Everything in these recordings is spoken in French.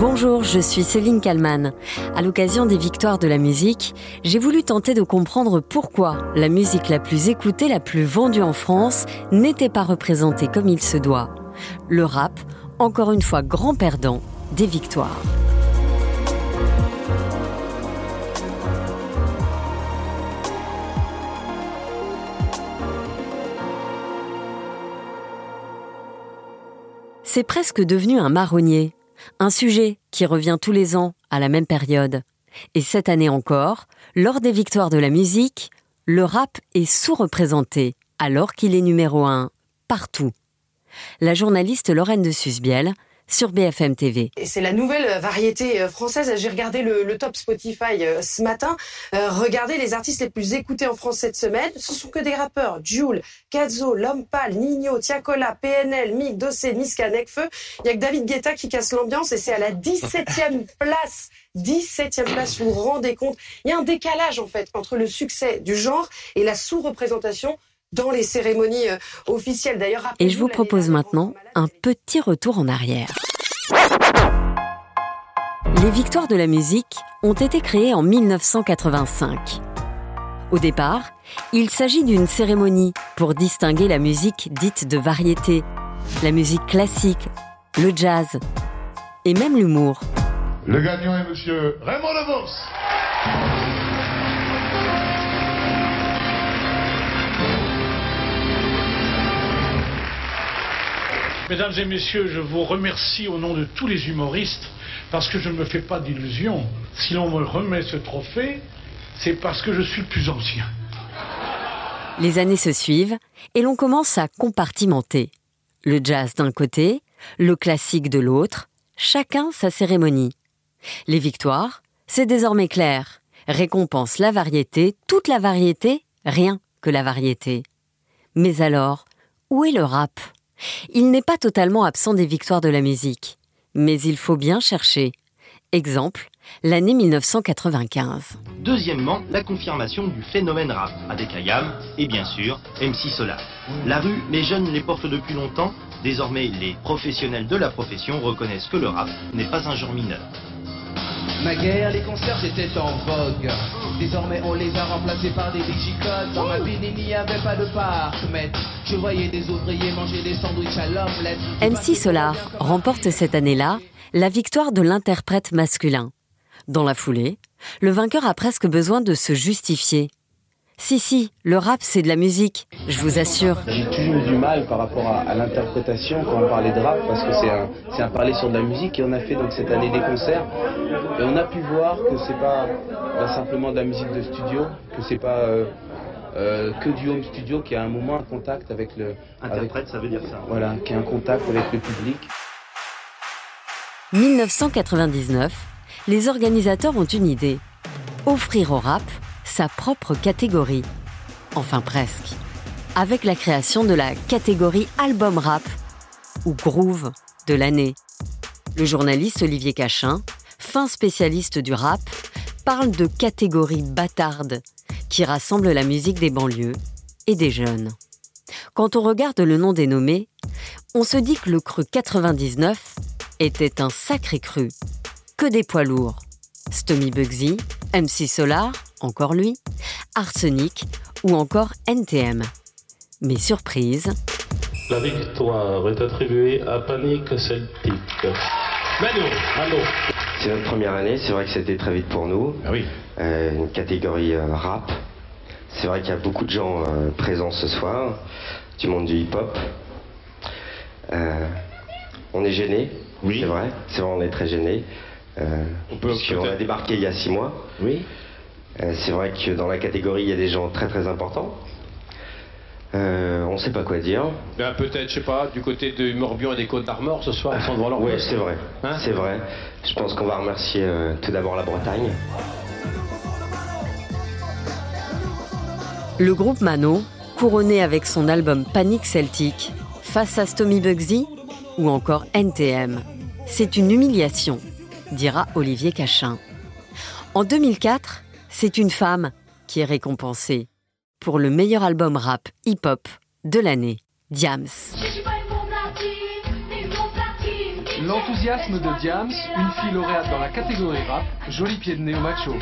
Bonjour, je suis Céline Kalman. À l'occasion des victoires de la musique, j'ai voulu tenter de comprendre pourquoi la musique la plus écoutée, la plus vendue en France, n'était pas représentée comme il se doit. Le rap, encore une fois grand perdant des victoires. C'est presque devenu un marronnier, un sujet qui revient tous les ans à la même période. Et cette année encore, lors des victoires de la musique, le rap est sous-représenté, alors qu'il est numéro un partout. La journaliste Lorraine de Susbiel sur BFM TV. C'est la nouvelle euh, variété euh, française. J'ai regardé le, top Spotify euh, ce matin. regardez les artistes les plus écoutés en France cette semaine. Ce sont que des rappeurs. Jules, Kazo, L'Homme Pâle, Nino, Tiakola, PNL, Mick, Dossé, Niska, Nekfeu. Il y a que David Guetta qui casse l'ambiance et c'est à la 17e place. 17e place, vous vous rendez compte Il y a un décalage en fait entre le succès du genre et la sous-représentation dans les cérémonies euh, officielles. D'ailleurs, et je vous propose maintenant un petit retour en arrière. Les victoires de la musique ont été créées en 1985. Au départ, il s'agit d'une cérémonie pour distinguer la musique dite de variété, la musique classique, le jazz et même l'humour. Le gagnant est monsieur Raymond Devos. Mesdames et messieurs, je vous remercie au nom de tous les humoristes parce que je ne me fais pas d'illusions. Si l'on me remet ce trophée, c'est parce que je suis le plus ancien. Les années se suivent et l'on commence à compartimenter. Le jazz d'un côté, le classique de l'autre, chacun sa cérémonie. Les victoires, c'est désormais clair, récompense la variété, toute la variété, rien que la variété. Mais alors, où est le rap? Il n'est pas totalement absent des victoires de la musique, mais il faut bien chercher. Exemple, l'année 1995. Deuxièmement, la confirmation du phénomène rap, avec Ayam et bien sûr MC Solar. La rue, les jeunes les portent depuis longtemps, désormais les professionnels de la profession reconnaissent que le rap n'est pas un genre mineur. Guerre, les concerts étaient en vogue. Désormais, on les a remplacés par des digicodes. Dans ma ville, il n'y avait pas de parc, mais je voyais des ouvriers manger des sandwichs à l'omelette. MC Solar remporte cette année-là la victoire de l'interprète masculin. Dans la foulée, le vainqueur a presque besoin de se justifier. Si, si, le rap, c'est de la musique, je vous assure. J'ai toujours eu du mal par rapport à, l'interprétation quand on parlait de rap, parce que c'est un, parler sur de la musique, et on a fait donc cette année des concerts, et on a pu voir que c'est pas, simplement de la musique de studio, que c'est pas euh, euh, que du home studio, qui a un moment un contact avec le... Interprète, ça veut dire ça. Voilà, qui a un contact avec le public. 1999, les organisateurs ont une idée. Offrir au rap sa propre catégorie. Enfin presque. Avec la création de la catégorie album rap ou groove de l'année. Le journaliste Olivier Cachin, fin spécialiste du rap, parle de catégorie bâtarde qui rassemble la musique des banlieues et des jeunes. Quand on regarde le nom des nommés, on se dit que le cru 99 était un sacré cru. Que des poids lourds. Stomy Bugsy, MC Solar, encore lui, Arsenic ou encore NTM. Mais surprise. La victoire est attribuée à Panic Celtic. Manu, Manu. C'est notre première année, c'est vrai que c'était très vite pour nous. Ah oui. Euh, une catégorie euh, rap. C'est vrai qu'il y a beaucoup de gens euh, présents ce soir, du monde du hip-hop. on est gêné, oui. c'est vrai. C'est vrai, on est très gêné. on peut on a débarqué il y a six mois. Oui. C'est vrai que dans la catégorie, il y a des gens très très importants. Euh, on ne sait pas quoi dire. Ben, peut-être, je sais pas, du côté de Morbihan et des Côtes d'Armor ce soir, ils sont devant leur Oui, c'est vrai. Hein c'est vrai. Je pense qu'on va remercier euh, tout d'abord la Bretagne. Le groupe Mano, couronné avec son album Panic Celtic, face à Stomy Bugsy ou encore NTM. C'est une humiliation, dira Olivier Cachin. En 2004, c'est une femme qui est récompensée pour le meilleur album rap hip-hop de l'année, Diams. L'enthousiasme de Diams, une fille lauréate dans la catégorie rap, joli pied de néo macho.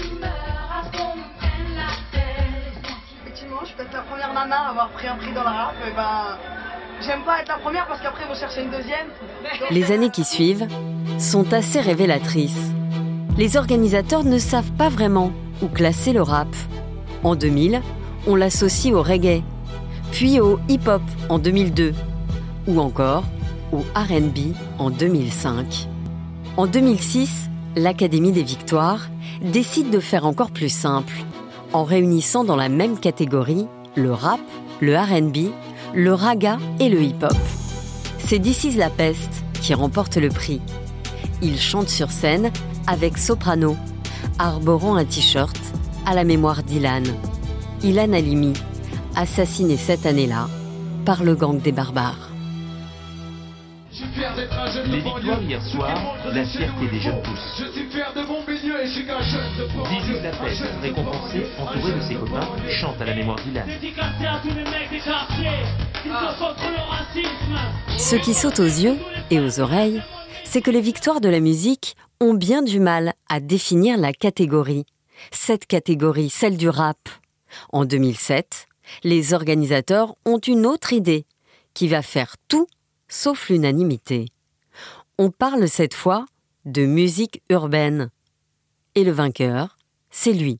Effectivement, je suis peut-être la première nana à avoir pris un prix dans la rap. Et ben, j'aime pas être la première parce qu'après, ils vont chercher une deuxième. Les années qui suivent sont assez révélatrices. Les organisateurs ne savent pas vraiment où classer le rap. En 2000, on l'associe au reggae, puis au hip-hop en 2002, ou encore au RB en 2005. En 2006, l'Académie des Victoires décide de faire encore plus simple, en réunissant dans la même catégorie le rap, le RB, le raga et le hip-hop. C'est is la peste qui remporte le prix. Il chante sur scène avec soprano, arborant un t-shirt à la mémoire d'Ilan. Ilan Halimi, assassiné cette année-là par le gang des barbares. Les victoires hier soir, la fierté des jeunes pousses. Zizi la peste, récompensé, entouré de ses copains, chante à la mémoire d'Ilan. Ce qui saute aux yeux et aux oreilles, c'est que les victoires de la musique ont bien du mal à définir la catégorie. Cette catégorie, celle du rap. En 2007, les organisateurs ont une autre idée qui va faire tout sauf l'unanimité. On parle cette fois de musique urbaine. Et le vainqueur, c'est lui.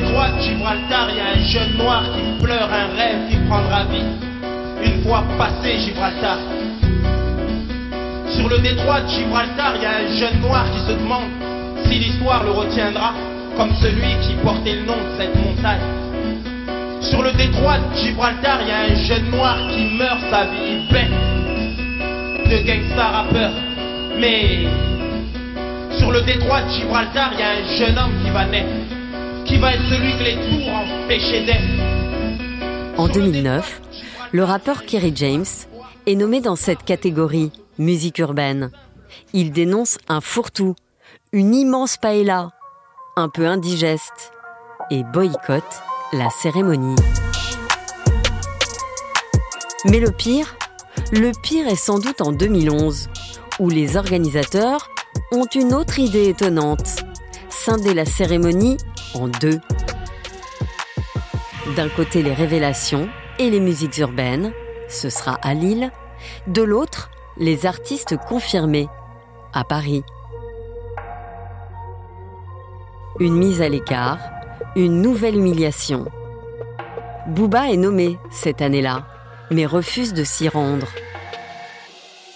Détroit de Gibraltar, il y a un jeune noir qui pleure un rêve qui prendra vie. Une fois passé Gibraltar. Sur le détroit de Gibraltar, il y a un jeune noir qui se demande si l'histoire le retiendra comme celui qui portait le nom de cette montagne. Sur le détroit de Gibraltar, il y a un jeune noir qui meurt sa vie bête de gangsta rappeur. Mais sur le détroit de Gibraltar, il y a un jeune homme qui va naître, En 2009, le rappeur Kerry James est nommé dans cette catégorie musique urbaine. Il dénonce un fourre-tout, une immense paella, un peu indigeste, et boycotte la cérémonie. Mais le pire, le pire est sans doute en 2011, où les organisateurs ont une autre idée étonnante, scinder la cérémonie en deux. D'un côté les révélations et les musiques urbaines, ce sera à Lille, de l'autre les artistes confirmés, à Paris. Une mise à l'écart, une nouvelle humiliation. Booba est nommé cette année-là, mais refuse de s'y rendre.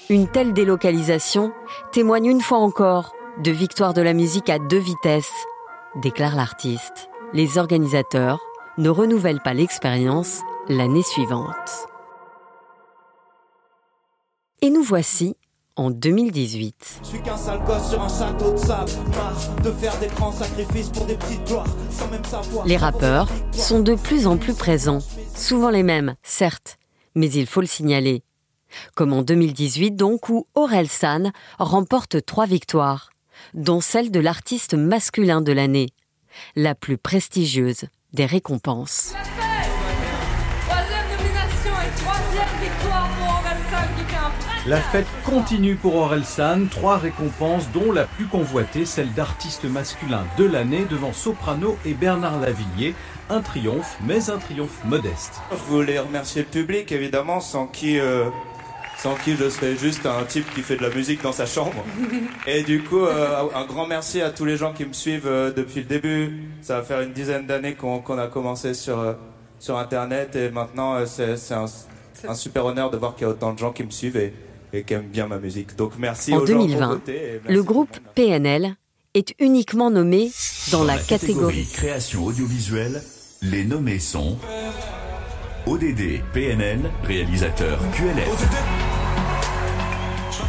Une telle délocalisation témoigne une fois encore de victoire de la musique à deux vitesses, déclare l'artiste. Les organisateurs ne renouvellent pas l'expérience l'année suivante. Et nous voici en 2018. Je suis qu'un sale gosse sur un château de sable, marre de faire des grands sacrifices pour des petites gloires, sans même savoir. Les rappeurs sont de plus en plus présents, souvent les mêmes, certes, mais il faut le signaler. Comme en 2018 donc, où Aurel San remporte trois victoires, dont celle de l'artiste masculin de l'année, la plus prestigieuse des récompenses. Troisième nomination et troisième victoire pour Orelsan qui fait un vrai La fête continue pour Orelsan, trois récompenses dont la plus convoitée, celle d'artiste masculin de l'année devant Soprano et Bernard Lavillier. Un triomphe, mais un triomphe modeste. Je voulais remercier le public, évidemment, sans qui, euh, sans qui je serais juste un type qui fait de la musique dans sa chambre. Et du coup, euh, un grand merci à tous les gens qui me suivent euh, depuis le début. Ça va faire une dizaine d'années qu'on a commencé sur, euh, sur Internet et maintenant, euh, c'est un, un super honneur de voir qu'il y a autant de gens qui me suivent et, et qui aiment bien ma musique. Donc merci En aux gens qui ont 2020, voté et merci le groupe PNL est uniquement nommé dans la catégorie création audiovisuelle, les nommés sont ODD, PNL, réalisateur QLF.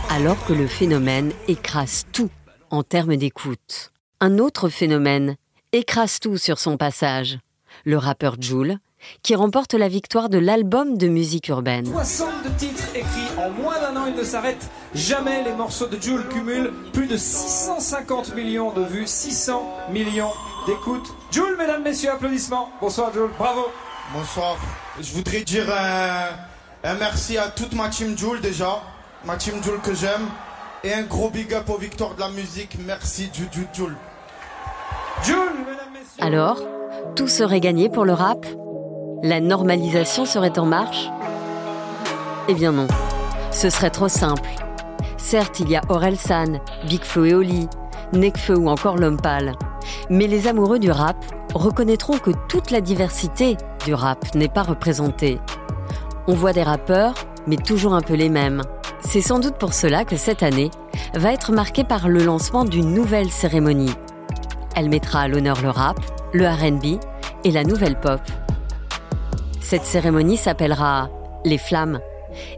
Alors que le phénomène écrase tout en termes d'écoute. Un autre phénomène écrase tout sur son passage. Le rappeur Joule qui remporte la victoire de l'album de musique urbaine. 62 titres écrits en moins d'un an, il ne s'arrête jamais. Les morceaux de Jules cumulent plus de 650 millions de vues, 600 millions d'écoutes. Jules, mesdames, messieurs, applaudissements. Bonsoir Jules, bravo. Bonsoir. Je voudrais dire un, un merci à toute ma team Jules déjà, ma team que j'aime, et un gros big up aux victoires de la musique. Merci messieurs. Alors, tout serait gagné pour le rap? La normalisation serait en marche? Eh bien non, ce serait trop simple. Certes, il y a Orelsan, Big Flo et Oli, Nekfeu ou encore L'Homme Pâle. Mais les amoureux du rap reconnaîtront que toute la diversité du rap n'est pas représentée. On voit des rappeurs, mais toujours un peu les mêmes. C'est sans doute pour cela que cette année va être marquée par le lancement d'une nouvelle cérémonie. Elle mettra à l'honneur le rap, le RB et la nouvelle pop. Cette cérémonie s'appellera Les Flammes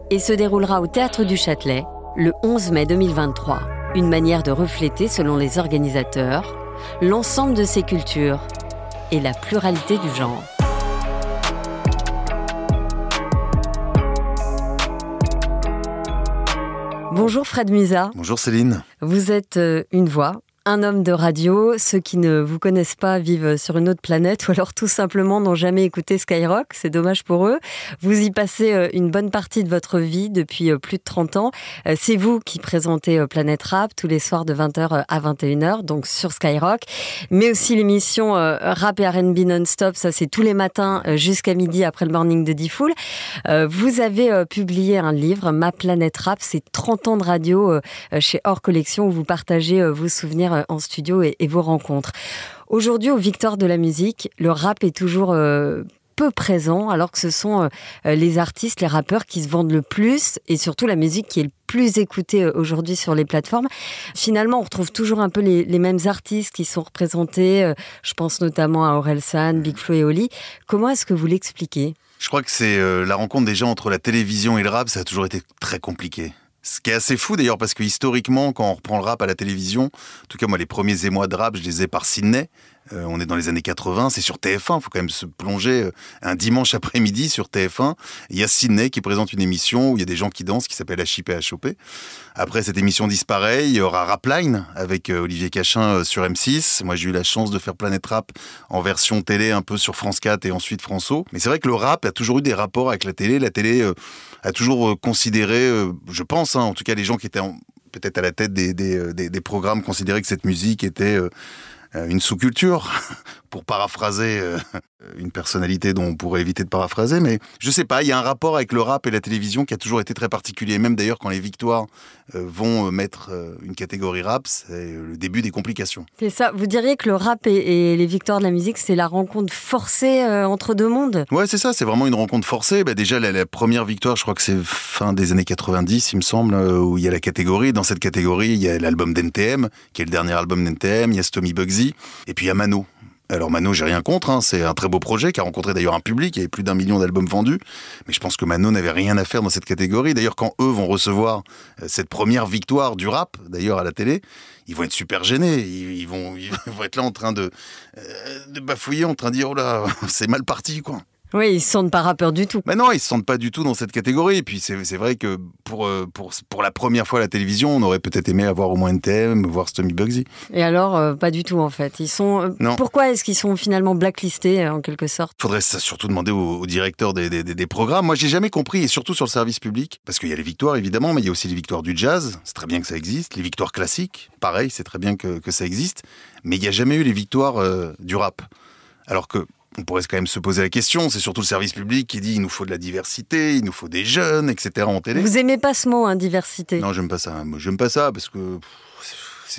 et se déroulera au Théâtre du Châtelet le 11 mai 2023. Une manière de refléter, selon les organisateurs, l'ensemble de ces cultures et la pluralité du genre. Bonjour Fred Musa. Bonjour Céline. Vous êtes euh, une voix, un homme de radio. Ceux qui ne vous connaissent pas vivent sur une autre planète ou alors tout simplement n'ont jamais écouté Skyrock. C'est dommage pour eux. Vous y passez euh, une bonne partie de votre vie depuis euh, plus de 30 ans. C'est vous qui présentez Planète Rap tous les soirs de 20h à 21h, donc sur Skyrock. Mais aussi l'émission Rap et R&B non-stop. Ça, c'est tous les matins jusqu'à midi après le morning de D-Fool. Vous avez publié un livre, Ma Planète Rap. C'est 30 ans de radio chez Hors Collection où vous partagez vos souvenirs en studio et, vos rencontres. Aujourd'hui, au Victoire de la musique, le rap est toujours euh, peu présent, alors que ce sont euh, les artistes, les rappeurs qui se vendent le plus, et surtout la musique qui est le plus écoutée euh, aujourd'hui sur les plateformes. Finalement, on retrouve toujours un peu les, mêmes artistes qui sont représentés. euh, je pense notamment à Orelsan, Big Flo et Oli. Comment est-ce que vous l'expliquez? Je crois que c'est euh, la rencontre des gens entre la télévision et le rap, ça a toujours été très compliqué. Ce qui est assez fou d'ailleurs parce que historiquement, quand on reprend le rap à la télévision, en tout cas moi les premiers émois de rap, je les ai par Sydney. Euh, on est dans les années 80, c'est sur TF1, il faut quand même se plonger euh, un dimanche après-midi sur TF1. Il y a Sydney qui présente une émission où il y a des gens qui dansent qui s'appelle À chipper, à choper. Après cette émission disparaît, il y aura Rapline avec euh, Olivier Cachin sur M6. Moi j'ai eu la chance de faire Planète Rap en version télé un peu sur France 4 et ensuite François. Mais c'est vrai que le rap a toujours eu des rapports avec la télé. La télé a toujours considéré, je pense, hein, en tout cas les gens qui étaient en- peut-être à la tête des, programmes considéraient que cette musique était une sous-culture, pour paraphraser euh, une personnalité dont on pourrait éviter de paraphraser, mais je sais pas, il y a un rapport avec le rap et la télévision qui a toujours été très particulier. Même d'ailleurs, quand les victoires euh, vont euh, mettre une catégorie rap, c'est le début des complications. C'est ça. Vous diriez que le rap et, et les victoires de la musique, c'est la rencontre forcée entre deux mondes? Ouais, c'est ça, c'est vraiment une rencontre forcée. Bah, déjà, la, la première victoire, je crois que c'est fin des années 90, il me semble, où il y a la catégorie. Dans cette catégorie, il y a l'album d'NTM, qui est le dernier album d'NTM, il y a Stomy Bugsy, et puis il y a Mano. Alors Mano, j'ai rien contre, hein, c'est un très beau projet qui a rencontré d'ailleurs un public, il y avait plus d'un million d'albums vendus, mais je pense que Mano n'avait rien à faire dans cette catégorie. D'ailleurs, quand eux vont recevoir euh, cette première victoire du rap, d'ailleurs à la télé, ils vont être super gênés, ils, vont être là en train de, euh, de bafouiller, en train de dire, oh là, c'est mal parti, quoi. Oui, ils se sentent pas rappeurs du tout. Mais non, ils se sentent pas du tout dans cette catégorie. Et puis c'est vrai que pour, euh, pour, pour la première fois à la télévision, on aurait peut-être aimé avoir au moins NTM, voir Stomy Bugsy. Et alors, euh, pas du tout en fait. Ils sont. euh, Non. Pourquoi est-ce qu'ils sont finalement blacklistés en quelque sorte? Faudrait ça surtout demander au, au directeur des, des, des- des programmes. Moi, j'ai jamais compris, et surtout sur le service public, parce qu'il y a les victoires évidemment, mais il y a aussi les victoires du jazz. C'est très bien que ça existe. Les victoires classiques, pareil, c'est très bien que, que ça existe. Mais il n'y a jamais eu les victoires euh, du rap. Alors que on pourrait quand même se poser la question. C'est surtout le service public qui dit il nous faut de la diversité, il nous faut des jeunes, etc. en télé. Vous aimez pas ce mot, hein, diversité? Non, j'aime pas ça. J'aime pas ça parce que.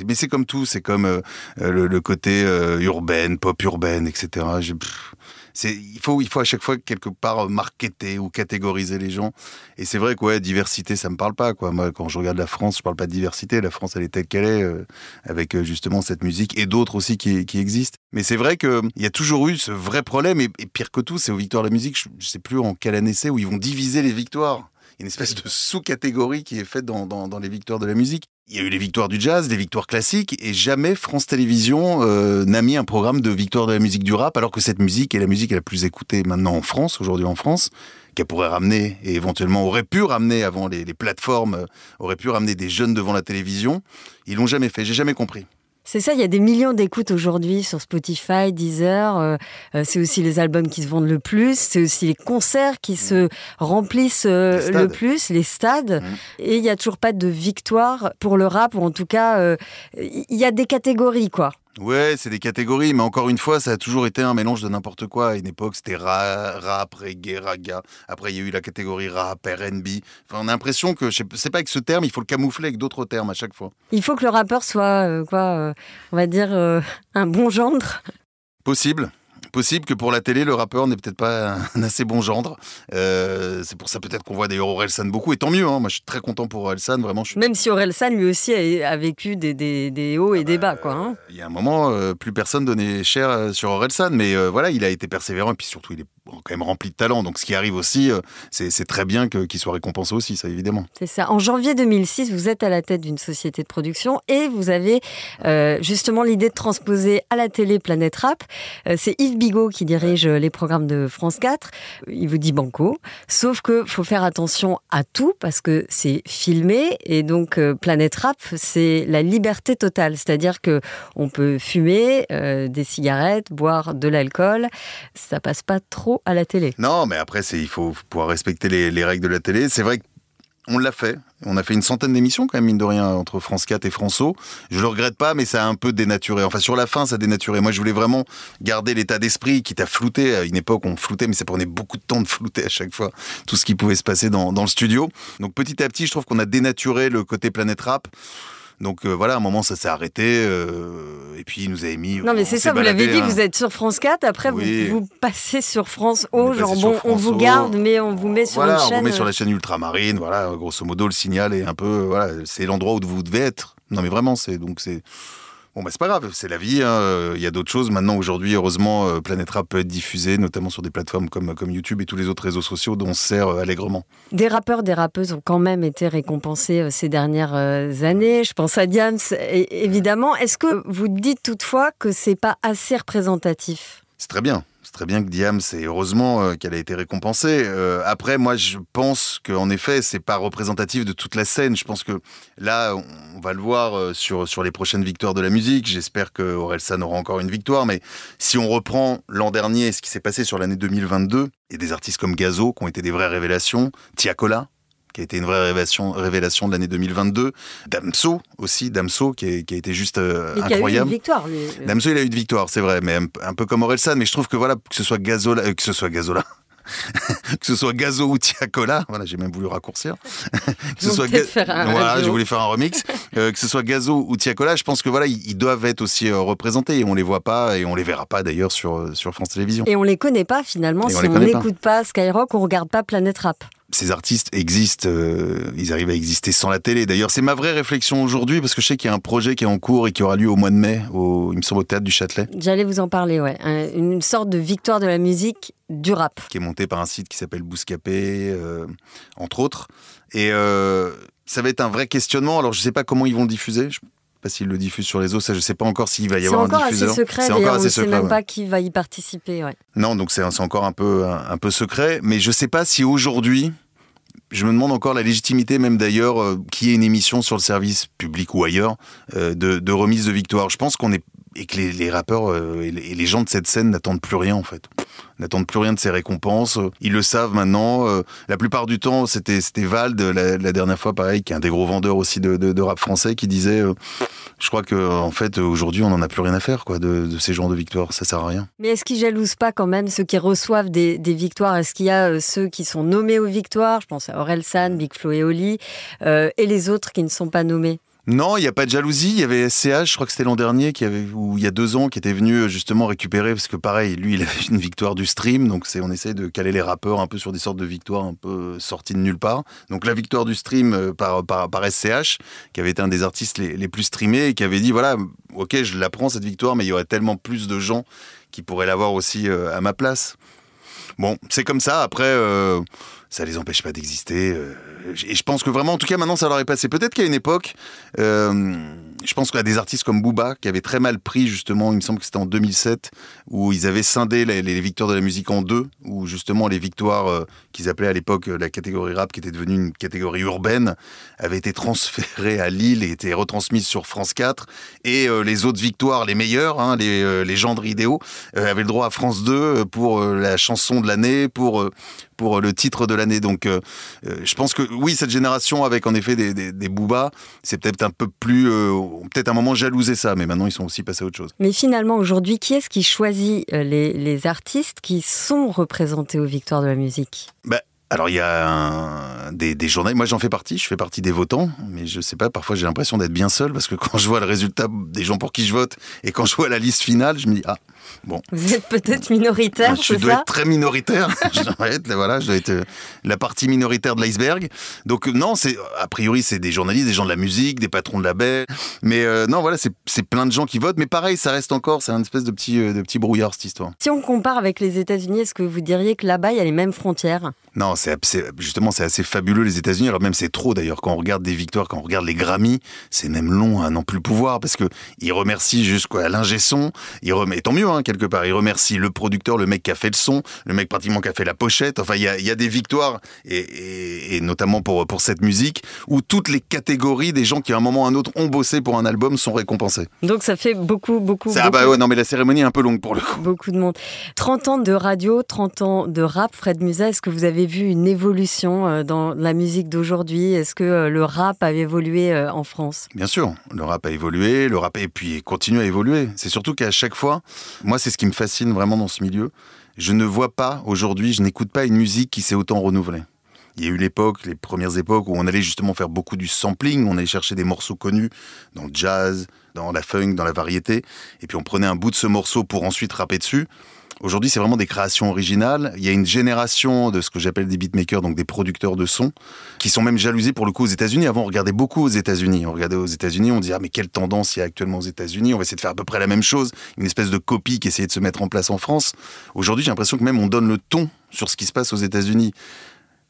Mais c'est comme tout, c'est comme euh, le, côté euh, urbaine, pop urbaine, etc. Il, faut, il faut à chaque fois quelque part euh, marketer ou catégoriser les gens. Et c'est vrai que diversité, ça me parle pas. Moi, quand je regarde la France, je parle pas de diversité. La France, elle est telle qu'elle est, euh, avec justement cette musique et d'autres aussi qui, existent. Mais c'est vrai qu'il y a toujours eu ce vrai problème. Et, pire que tout, c'est aux victoires de la musique, je, je sais plus en quelle année c'est, où ils vont diviser les victoires. Une espèce de sous-catégorie qui est faite dans les victoires de la musique. Il y a eu les victoires du jazz, les victoires classiques, et jamais France Télévisions euh, n'a mis un programme de victoire de la musique du rap, alors que cette musique est la musique la plus écoutée maintenant en France, aujourd'hui en France, qu'elle pourrait ramener, et éventuellement aurait pu ramener avant les, plateformes, euh, aurait pu ramener des jeunes devant la télévision. Ils l'ont jamais fait, j'ai jamais compris. C'est ça, il y a des millions d'écoutes aujourd'hui sur Spotify, Deezer. euh, euh, c'est aussi les albums qui se vendent le plus. C'est aussi les concerts qui se remplissent euh, le plus, les stades. Et il n'y a toujours pas de victoire pour le rap, ou en tout cas, euh, il y a des catégories, quoi. Ouais, c'est des catégories, mais encore une fois, ça a toujours été un mélange de n'importe quoi. À une époque, c'était ra- rap, reggae, raga. Après, il y a eu la catégorie rap, R&B. Enfin, on a l'impression que, je sais- c'est pas avec ce terme, il faut le camoufler avec d'autres termes à chaque fois. Il faut que le rappeur soit, euh, quoi, euh, on va dire, euh, un bon gendre. Possible. Possible que pour la télé, le rappeur n'est peut-être pas un assez bon gendre. Euh, c'est pour ça peut-être qu'on voit d'ailleurs Orelsan beaucoup, et tant mieux. hein. Moi, je suis très content pour Orelsan. Vraiment, je suis Même si Aurel San, lui aussi, a, a vécu des, des- des hauts et des bas, quoi. hein. Il y a un moment, euh, plus personne donnait cher euh, sur Orelsan, mais voilà, il a été persévérant et puis surtout, il est quand même rempli de talent. Donc, ce qui arrive aussi, euh, c'est très bien qu'il soit récompensé aussi, ça évidemment. C'est ça. En janvier 2006, vous êtes à la tête d'une société de production et vous avez euh, justement l'idée de transposer à la télé Planète Rap. Euh, c'est Yves Bigot qui dirige les programmes de France 4. Il vous dit banco. Sauf que faut faire attention à tout parce que c'est filmé et donc euh, Planète Rap, c'est la liberté totale. C'est-à-dire que on peut fumer des cigarettes, boire de l'alcool. Ça passe pas trop à la télé. Non, mais après, il faut pouvoir respecter les, les règles de la télé. C'est vrai qu'on l'a fait. On a fait une centaine d'émissions, quand même, mine de rien, entre France 4 et François. Je le regrette pas, mais ça a un peu dénaturé. Enfin, sur la fin, ça a dénaturé. Moi, je voulais vraiment garder l'état d'esprit qui t'a flouté. À une époque, on floutait, mais ça prenait beaucoup de temps de flouter à chaque fois tout ce qui pouvait se passer dans, dans le studio. Donc, petit à petit, je trouve qu'on a dénaturé le côté planète rap. Donc euh, voilà, à un moment ça s'est arrêté euh, et puis il nous avait mis. Non, mais on c'est ça, vous l'avez dit, hein. vous êtes sur France 4, après Oui. vous, vous passez sur France O, genre bon, on vous garde, mais on vous met sur voilà, une on chaîne. vous met sur euh, la chaîne ultramarine, voilà, grosso modo, le signal est un peu, voilà, c'est l'endroit où vous devez être. Non, mais vraiment, c'est donc c'est. Bon, bah, c'est pas grave, c'est la vie. hein. Il y a d'autres choses. Maintenant, aujourd'hui, heureusement, euh, Planète Rap peut être diffusé, notamment sur des plateformes comme, comme YouTube et tous les autres réseaux sociaux dont on se sert euh, allègrement. Des rappeurs, des rappeuses ont quand même été récompensés euh, ces dernières euh, années. Je pense à Diams, évidemment. Est-ce que vous dites toutefois que c'est pas assez représentatif? C'est très bien. C'est très bien que Diam, c'est heureusement euh, qu'elle a été récompensée. Euh, après, moi, je pense qu'en effet, c'est pas représentatif de toute la scène. Je pense que là, on va le voir euh, sur, sur les prochaines victoires de la musique. J'espère que Orelsan aura encore une victoire. Mais si on reprend l'an dernier, ce qui s'est passé sur l'année 2022, et des artistes comme Gazo qui ont été des vraies révélations, Tiakola, qui a été une vraie révélation, révélation de l'année 2022, Damso aussi, Damso qui, a été juste euh, Et qui a eu une incroyable. victoire, lui. Damso, il a eu de victoire, c'est vrai, mais un, un peu comme Orelsan. Mais je trouve que voilà, que ce soit Gazola, euh, que ce soit Gazola, que ce soit Gazo ou Tiakola, voilà, j'ai même voulu raccourcir. que ce soit peut-être faire un voilà, duo. j'ai voulu faire un remix. Euh, que ce soit Gazo ou Tiakola, je pense que voilà, ils, doivent être aussi représentés et on les voit pas et on les verra pas d'ailleurs sur sur France Télévisions. Et on les connaît pas finalement Et si on connaît pas. n'écoute pas Skyrock, on regarde pas Planète Rap. Ces artistes existent, euh, ils arrivent à exister sans la télé. D'ailleurs, c'est ma vraie réflexion aujourd'hui parce que je sais qu'il y a un projet qui est en cours et qui aura lieu au mois de mai, au, il me semble au théâtre du Châtelet, J'allais vous en parler, ouais. Un- Une sorte de victoire de la musique du rap. qui est monté par un site qui s'appelle Bouscapé, euh, entre autres. Et euh, ça va être un vrai questionnement. Alors, je sais pas comment ils vont le diffuser. Je sais pas s'ils le diffusent sur les autres. Ça, je sais pas encore s'il va y C'est avoir un encore assez diffuseur. secret, C'est encore on ne sait même ouais. pas qui va y participer, ouais. Non, donc c'est c'est encore un peu, un, un peu secret. Mais je sais pas si aujourd'hui, je me demande encore la légitimité, même d'ailleurs, euh, qu'il y ait une émission sur le service public ou ailleurs euh, de, remise de victoire. Je pense qu'on est et que les, les rappeurs euh, et les gens de cette scène n'attendent plus rien en fait. N'attendent plus rien de ces récompenses. Ils le savent maintenant. Euh, la plupart du temps, c'était Vald la, la dernière fois, pareil, qui est un des gros vendeurs aussi de, rap français, qui disait, euh, je crois que en fait aujourd'hui, on n'en a plus rien à faire quoi de, ces genres de victoires. Ça sert à rien. Mais est-ce qu'ils jalousent pas quand même ceux qui reçoivent des, victoires? Est-ce qu'il y a euh, ceux qui sont nommés aux victoires? Je pense à Aurel San, Big Flo et Oli, et les autres qui ne sont pas nommés? Non, il n'y a pas de jalousie. Il y avait SCH, je crois que c'était l'an dernier, qui avait, ou il y a deux ans, qui était venu euh, justement récupérer, parce que pareil, lui, il avait une victoire du stream, donc c'est, on essaie de caler les rappeurs un peu sur des sortes de victoires un peu sorties de nulle part. Donc la victoire du stream euh, par, par, par SCH, qui avait été un des artistes les, les plus streamés, et qui avait dit, voilà, ok, je la prends cette victoire, mais il y aurait tellement plus de gens qui pourraient l'avoir aussi euh, à ma place. Bon, c'est comme ça. Après, euh, ça les empêche pas d'exister. euh, et je pense que vraiment, en tout cas, maintenant, ça leur est passé. Peut-être qu'à une époque, euh, je pense qu'il y a des artistes comme Booba qui avaient très mal pris, justement, il me semble que c'était en 2007, où ils avaient scindé les, victoires de la musique en deux, où justement les victoires euh, qu'ils appelaient à l'époque la catégorie rap, qui était devenue une catégorie urbaine, avaient été transférées à Lille et étaient retransmises sur France 4. Et les autres victoires, les meilleures, hein, les, les gendres idéaux, avaient le droit à France 2 euh, pour la chanson de l'année, pour, pour le titre de l'année. Donc euh, euh, je pense que oui, cette génération avec en effet des, des, des Booba, c'est peut-être un peu plus, euh, peut-être un moment jalousé ça, mais maintenant ils sont aussi passés à autre chose. Mais finalement, aujourd'hui, qui est-ce qui choisit euh, les, les artistes qui sont représentés aux Victoires de la musique? Bah, alors il y a un- des, des journalistes, moi j'en fais partie, je fais partie des votants, mais je sais pas, parfois j'ai l'impression d'être bien seul parce que quand je vois le résultat des gens pour qui je vote et quand je vois la liste finale, je me dis ah bon. Vous êtes peut-être minoritaire, Je dois ça être très minoritaire. je dois être, voilà, je dois être euh, la partie minoritaire de l'iceberg. Donc euh, non, c'est a priori c'est des journalistes, des gens de la musique, des patrons de label. Mais euh, non, voilà, c'est plein de gens qui votent. Mais pareil, ça reste encore, c'est un espèce de petit de petit brouillard cette histoire. Si on compare avec les États-Unis, est-ce que vous diriez que là-bas, il y a les mêmes frontières? Non, c'est justement c'est assez fabuleux les États-Unis. Alors même c'est trop d'ailleurs quand on regarde des victoires, quand on regarde les Grammy, c'est même long à n'en plus pouvoir parce que ils remercient jusqu'à l'ingé son. Ils remet, tant mieux hein, quelque part. Ils remercient le producteur, le mec qui a fait le son, le mec pratiquement qui a fait la pochette. Enfin il y a, il y a des victoires et, et- et notamment pour pour cette musique où toutes les catégories des gens qui à un moment ou à un autre ont bossé pour un album sont récompensés. Donc ça fait beaucoup, beaucoup, Ça, ah bah beaucoup, ouais, non mais la cérémonie est un peu longue pour le coup. beaucoup de monde. 30 ans de radio, 30 ans de rap, Fred Musa, est-ce que vous avez vu une évolution euh, dans la musique d'aujourd'hui? Est-ce que euh, le rap a évolué euh, en France? Bien sûr, le rap a évolué, le rap et puis continue à évoluer. C'est surtout qu'à chaque fois, moi c'est ce qui me fascine vraiment dans ce milieu. Je ne vois pas aujourd'hui, je n'écoute pas une musique qui s'est autant renouvelée. Il y a eu l'époque, les premières époques où on allait justement faire beaucoup du sampling, on allait chercher des morceaux connus dans le jazz, dans la funk, dans la variété, et puis on prenait un bout de ce morceau pour ensuite rapper dessus. Aujourd'hui, c'est vraiment des créations originales. Il y a une génération de ce que j'appelle des beatmakers, donc des producteurs de sons, qui sont même jalousés pour le coup aux États-Unis. Avant, on regardait beaucoup aux États-Unis. On regardait aux États-Unis, on disait ah mais quelle tendance il y a actuellement aux États-Unis On va essayer de faire à peu près la même chose, une espèce de copie qui essayait de se mettre en place en France. Aujourd'hui, j'ai l'impression que même on donne le ton sur ce qui se passe aux États-Unis.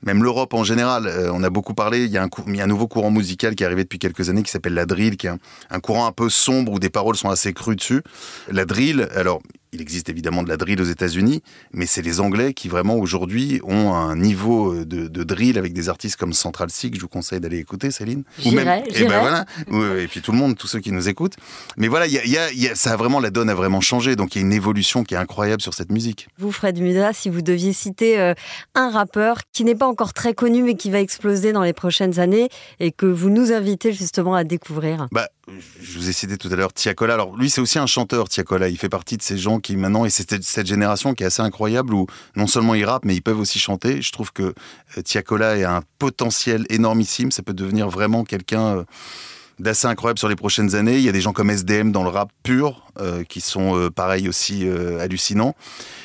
Même l'Europe en général, euh, on a beaucoup parlé. Il y, a un nouveau courant musical qui est arrivé depuis quelques années qui s'appelle la drill, qui est un courant un peu sombre où des paroles sont assez crues dessus. La drill, alors il existe évidemment de la drill aux États-Unis, mais c'est les Anglais qui vraiment aujourd'hui ont un niveau de, de drill avec des artistes comme Central C que je vous conseille d'aller écouter, Céline. J'irai, et j'irai. ben voilà, Ou- et puis tout le monde, tous ceux qui nous écoutent. Mais voilà, il y a, il y a- il y a- ça a vraiment la donne a vraiment changé, donc il y a une évolution qui est incroyable sur cette musique. Vous, Fred Musa, si vous deviez citer euh, un rappeur qui n'est pas encore très connu mais qui va exploser dans les prochaines années et que vous nous invitez justement à découvrir Bah, je vous ai cité tout à l'heure Tiakola. Alors lui, c'est aussi un chanteur, Tiakola. Il fait partie de ces gens qui maintenant, et c'est cette- génération qui est assez incroyable où non seulement ils rappent, mais ils peuvent aussi chanter. Je trouve que euh, Tiakola a un potentiel énormissime. Ça peut devenir vraiment quelqu'un euh, d'assez incroyable sur les prochaines années. Il y a des gens comme SDM dans le rap pur euh, qui sont euh, pareil aussi euh, hallucinants.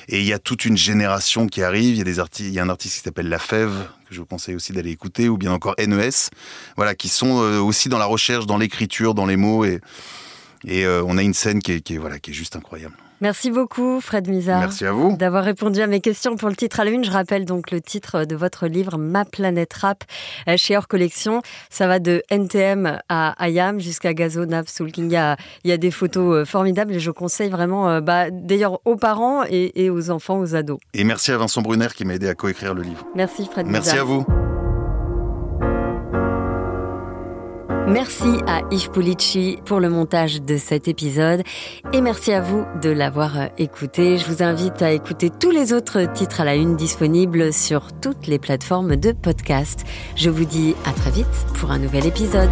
Et il y a toute une génération qui arrive. Il y a des artistes, il y a un artiste qui s'appelle La Fève que je vous conseille aussi d'aller écouter, ou bien encore NES, voilà, qui sont euh, aussi dans la recherche, dans l'écriture, dans les mots, et, on a une scène qui est, voilà, qui est juste incroyable. Merci beaucoup, Fred Musa. Merci à vous. D'avoir répondu à mes questions pour le titre à la une. Je rappelle donc le titre de votre livre Ma planète rap euh, chez Hors Collection. Ça va de NTM à Ayam jusqu'à Gazo, Nap, Soul King. Il y a, il y a des photos euh, formidables et je conseille vraiment, euh, bah, d'ailleurs, aux parents et, et aux enfants, aux ados. Et merci à Vincent Brunner qui m'a aidé à coécrire le livre. Merci, Fred Merci à vous. Merci à Yves Pulici pour le montage de cet épisode et merci à vous de l'avoir euh, écouté. Je vous invite à écouter tous les autres titres à la une disponibles sur toutes les plateformes de podcast. Je vous dis à très vite pour un nouvel épisode.